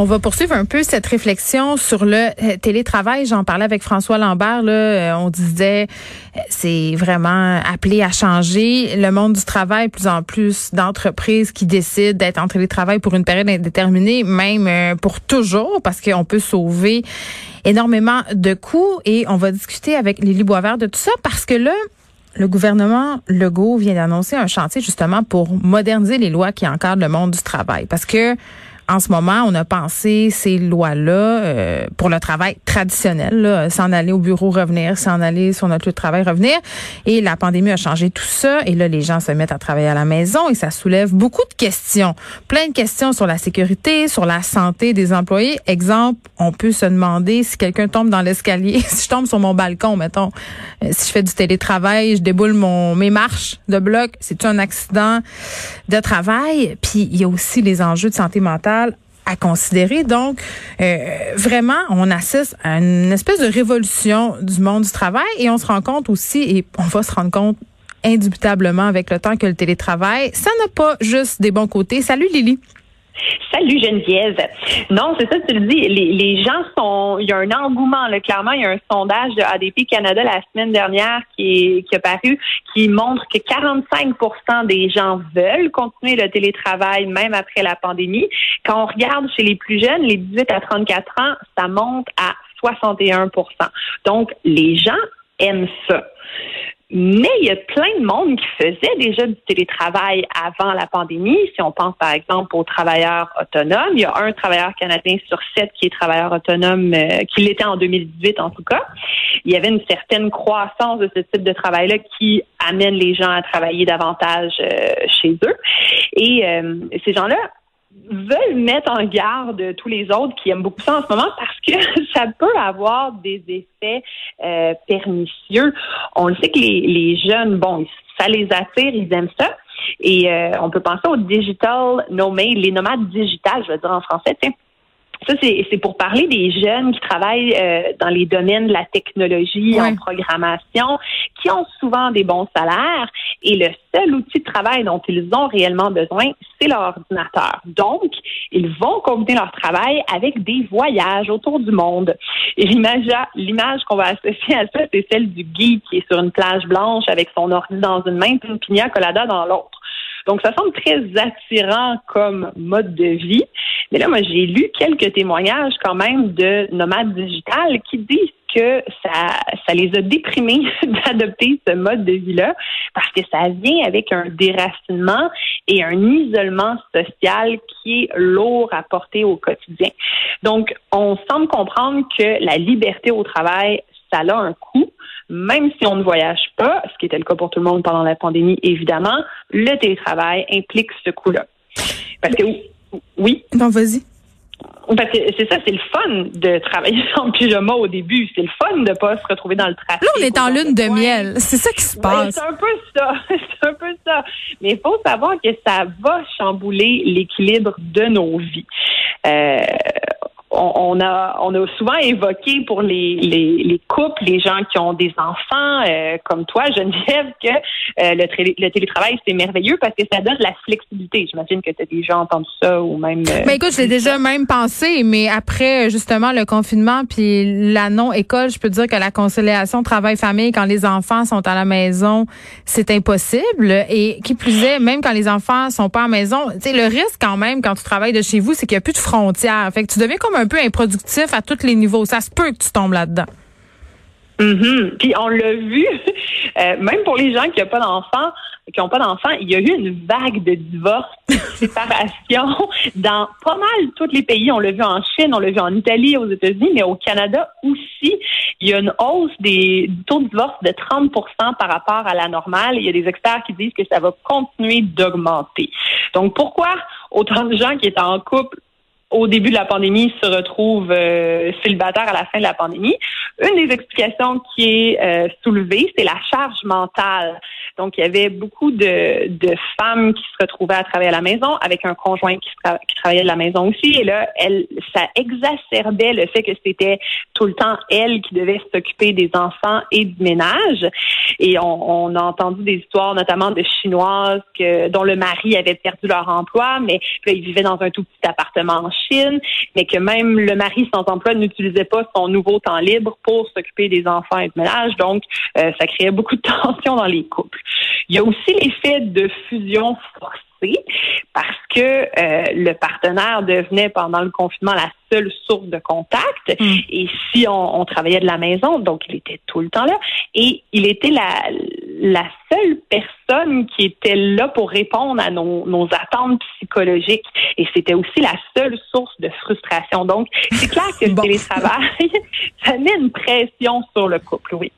On va poursuivre un peu cette réflexion sur le euh, télétravail. J'en parlais avec François Lambert. Là, euh, on disait euh, c'est vraiment appelé à changer. Le monde du travail, plus en plus d'entreprises qui décident d'être en télétravail pour une période indéterminée, même pour toujours, parce qu'on peut sauver énormément de coûts. Et on va discuter avec Lily Boisvert de tout ça parce que là, le gouvernement Legault vient d'annoncer un chantier justement pour moderniser les lois qui encadrent le monde du travail. Parce que en ce moment, on a pensé ces lois-là euh, pour le travail traditionnel, s'en aller au bureau, revenir, s'en aller sur notre lieu de travail, revenir. Et la pandémie a changé tout ça. Et là, les gens se mettent à travailler à la maison et ça soulève beaucoup de questions. Plein de questions sur la sécurité, sur la santé des employés. Exemple, on peut se demander si quelqu'un tombe dans l'escalier, si je tombe sur mon balcon, mettons, euh, si je fais du télétravail, je déboule mon mes marches de bloc, c'est un accident de travail. Puis il y a aussi les enjeux de santé mentale à considérer. Donc, euh, vraiment, on assiste à une espèce de révolution du monde du travail et on se rend compte aussi, et on va se rendre compte indubitablement avec le temps que le télétravail, ça n'a pas juste des bons côtés. Salut Lily. Salut Geneviève. Non, c'est ça, tu le dis. Les, gens sont. Il y a un engouement, là, clairement. Il y a un sondage de ADP Canada la semaine dernière qui, est, qui a paru qui montre que 45% des gens veulent continuer le télétravail même après la pandémie. Quand on regarde chez les plus jeunes, les 18 à 34 ans, ça monte à 61% Donc, les gens aiment ça. Mais il y a plein de monde qui faisait déjà du télétravail avant la pandémie. Si on pense par exemple aux travailleurs autonomes, il y a un travailleur canadien sur sept qui est travailleur autonome, euh, qui l'était en 2018 en tout cas. Il y avait une certaine croissance de ce type de travail-là qui amène les gens à travailler davantage euh, chez eux. Et euh, ces gens-là veulent mettre en garde tous les autres qui aiment beaucoup ça en ce moment parce que ça peut avoir des effets euh, pernicieux. On le sait que les, les, jeunes, bon, ça les attire, ils aiment ça. Et euh, on peut penser aux digital nomades, les nomades digitales, je veux dire en français, tiens. Ça, c'est pour parler des jeunes qui travaillent euh, dans les domaines de la technologie, en programmation, qui ont souvent des bons salaires. Et le seul outil de travail dont ils ont réellement besoin, c'est leur ordinateur. Donc, ils vont combiner leur travail avec des voyages autour du monde. Et l'image, qu'on va associer à ça, c'est celle du geek qui est sur une plage blanche avec son ordi dans une main et une pina colada dans l'autre. Donc, ça semble très attirant comme mode de vie. Mais là, moi, j'ai lu quelques témoignages quand même de nomades digitales qui disent que ça, ça les a déprimés d'adopter ce mode de vie-là parce que ça vient avec un déracinement et un isolement social qui est lourd à porter au quotidien. Donc, on semble comprendre que la liberté au travail, ça a un coût, même si on ne voyage pas, ce qui était le cas pour tout le monde pendant la pandémie, évidemment, le télétravail implique ce coût-là. Parce que oui. Non, vas-y. Parce que c'est ça, c'est le fun de travailler sans pyjama au début. C'est le fun de pas se retrouver dans le trafic. Là, on est en lune de miel. C'est ça qui se passe. c'est un peu ça. c'est un peu ça. Mais il faut savoir que ça va chambouler l'équilibre de nos vies. Euh, on, a on a souvent évoqué pour les, les, les couples, les gens qui ont des enfants euh, comme toi, Geneviève, que euh, le, le, télétravail c'est merveilleux parce que ça donne de la flexibilité. J'imagine que tu as déjà entendu ça ou même. Euh, ben écoute, j'ai déjà même pensé, mais après justement le confinement puis la non école, je peux dire que la conciliation travail-famille quand les enfants sont à la maison, c'est impossible. Et qui plus est, même quand les enfants sont pas à la maison, tu sais le risque quand même quand tu travailles de chez vous, c'est qu'il y a plus de frontières. Fait que tu deviens comme un peu improductif à tous les niveaux. Ça se peut que tu tombes là-dedans. Mm Puis on l'a vu, euh, même pour les gens qui n'ont pas d'enfants, qui ont pas d'enfants, il y a eu une vague de divorces, de séparations dans pas mal tous les pays. On l'a vu en Chine, on l'a vu en Italie, aux États-Unis, mais au Canada aussi. Il y a une hausse des taux de divorce de 30 par rapport à la normale. Il y a des experts qui disent que ça va continuer d'augmenter. Donc pourquoi autant de gens qui étaient en couple au début de la pandémie se retrouvent euh, célibataires à la fin de la pandémie. Une des explications qui est euh, soulevée, c'est la charge mentale. Donc, il y avait beaucoup de, de, femmes qui se retrouvaient à travailler à la maison avec un conjoint qui, travaillait de la maison aussi. Et là, elle, ça exacerbait le fait que c'était tout le temps elle qui devait s'occuper des enfants et du ménage. Et on, on, a entendu des histoires, notamment de Chinoises que, dont le mari avait perdu leur emploi, mais là, ils vivaient dans un tout petit appartement mais que même le mari sans emploi n'utilisait pas son nouveau temps libre pour s'occuper des enfants et du ménage. Donc, euh, ça créait beaucoup de tensions dans les couples. Il y a aussi l'effet de fusion forcée parce que euh, le partenaire devenait pendant le confinement la seule source de contact. Mm. Et si on, on, travaillait de la maison, donc il était tout le temps là, et il était la, la seule personne qui était là pour répondre à nos, nos attentes psychologiques. Et c'était aussi la seule source de frustration. Donc, c'est clair que le télétravail, ça met une pression sur le couple, oui.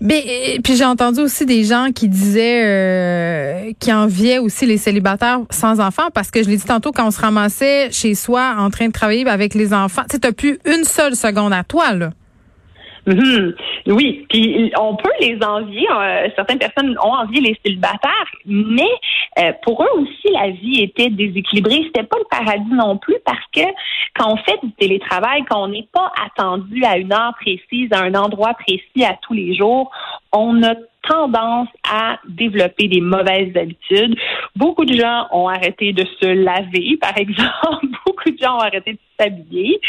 Mais puis j'ai entendu aussi des gens qui disaient euh, qui enviaient aussi les célibataires sans enfants parce que je l'ai dit tantôt quand on se ramassait chez soi en train de travailler avec les enfants, tu n'as plus une seule seconde à toi là. Mhm. Oui, puis on peut les envier. Euh, certaines personnes ont envié les célibataires, mais euh, pour eux aussi, la vie était déséquilibrée. C'était pas le paradis non plus parce que quand on fait du télétravail, quand on n'est pas attendu à une heure précise, à un endroit précis à tous les jours, on a tendance à développer des mauvaises habitudes. Beaucoup de gens ont arrêté de se laver, par exemple. Beaucoup de gens ont arrêté de s'habiller.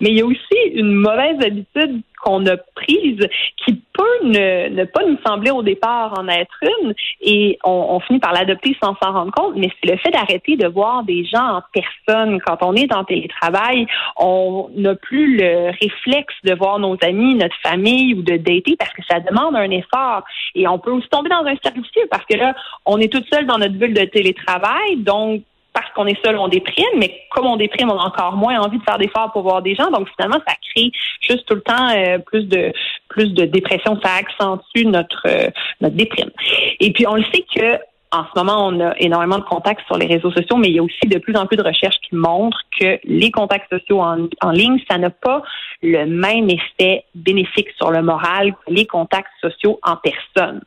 Mais il y a aussi une mauvaise habitude qu'on a prise qui peut ne, pas nous sembler au départ en être une et on, finit par l'adopter sans s'en rendre compte, mais c'est le fait d'arrêter de voir des gens en personne. Quand on est en télétravail, on n'a plus le réflexe de voir nos amis, notre famille ou de dater parce que ça demande un effort. Et on peut aussi tomber dans un cercle parce que là, on est toute seule dans notre bulle de télétravail, donc parce qu'on est seul, on déprime, mais comme on déprime, on a encore moins envie de faire d'efforts pour voir des gens. Donc finalement, ça crée juste tout le temps euh, plus de plus de dépression, ça accentue notre euh, notre déprime. Et puis on le sait que en ce moment, on a énormément de contacts sur les réseaux sociaux, mais il y a aussi de plus en plus de recherches qui montrent que les contacts sociaux en, en ligne, ça n'a pas le même effet bénéfique sur le moral que les contacts sociaux en personne.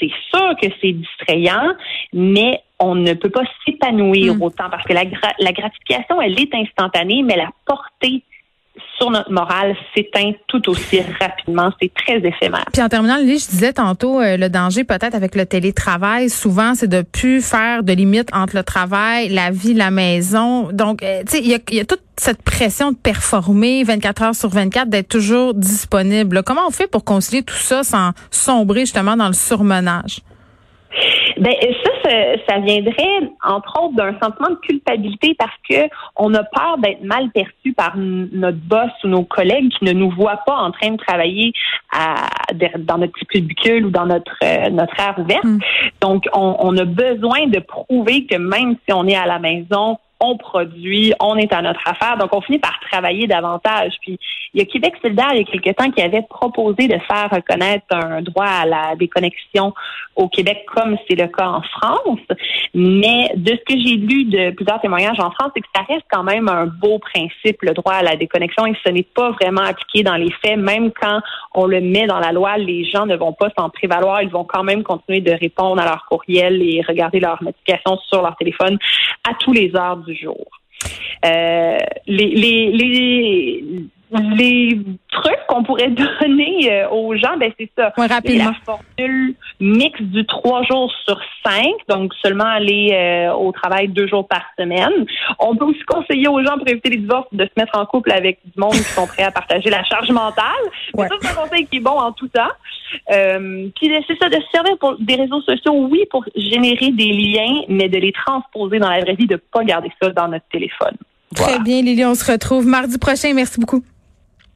C'est sûr que c'est distrayant, mais on ne peut pas s'épanouir mm. autant parce que la, la gratification, elle est instantanée, mais la portée sur notre morale s'éteint tout aussi rapidement. C'est très éphémère. Puis en terminant, Lily, je disais tantôt, euh, le danger peut-être avec le télétravail, souvent, c'est de plus faire de limites entre le travail, la vie, la maison. Donc, euh, tu sais, il y a, y a, toute cette pression de performer 24 heures sur 24, d'être toujours disponible. Comment on fait pour concilier tout ça sans sombrer justement dans le surmenage? Ben ça, ça, viendrait entre autres d'un sentiment de culpabilité parce que on a peur d'être mal perçu par notre boss ou nos collègues qui ne nous voient pas en train de travailler à, dans notre petit cubicule ou dans notre euh, notre aire ouverte. Mm. Donc on, on a besoin de prouver que même si on est à la maison, on produit, on est à notre affaire. Donc, on finit par travailler davantage. Puis, il y a Québec solidaire, il y a quelque temps, qui avait proposé de faire reconnaître un droit à la déconnexion au Québec, comme c'est le cas en France. Mais de ce que j'ai lu de plusieurs témoignages en France, c'est que ça reste quand même un beau principe, le droit à la déconnexion, et ce n'est pas vraiment appliqué dans les faits. Même quand on le met dans la loi, les gens ne vont pas s'en prévaloir. Ils vont quand même continuer de répondre à leurs courriels et regarder leurs notifications sur leur téléphone à tous les heures du jour. Euh, les, les, les, les trucs qu'on pourrait donner euh, aux gens, ben c'est ça. rapidement. La formule mixte du trois jours sur cinq, donc seulement aller euh, au travail deux jours par semaine. On peut aussi conseiller aux gens pour éviter les divorces de se mettre en couple avec du monde qui sont prêts à partager la charge mentale. ça, c'est un conseil qui est bon en tout temps. Euh, puis c'est ça, de se servir pour des réseaux sociaux, oui, pour générer des liens, mais de les transposer dans la vraie vie, de pas garder ça dans notre téléphone. Très bien, Lily, on se retrouve mardi prochain. Merci beaucoup.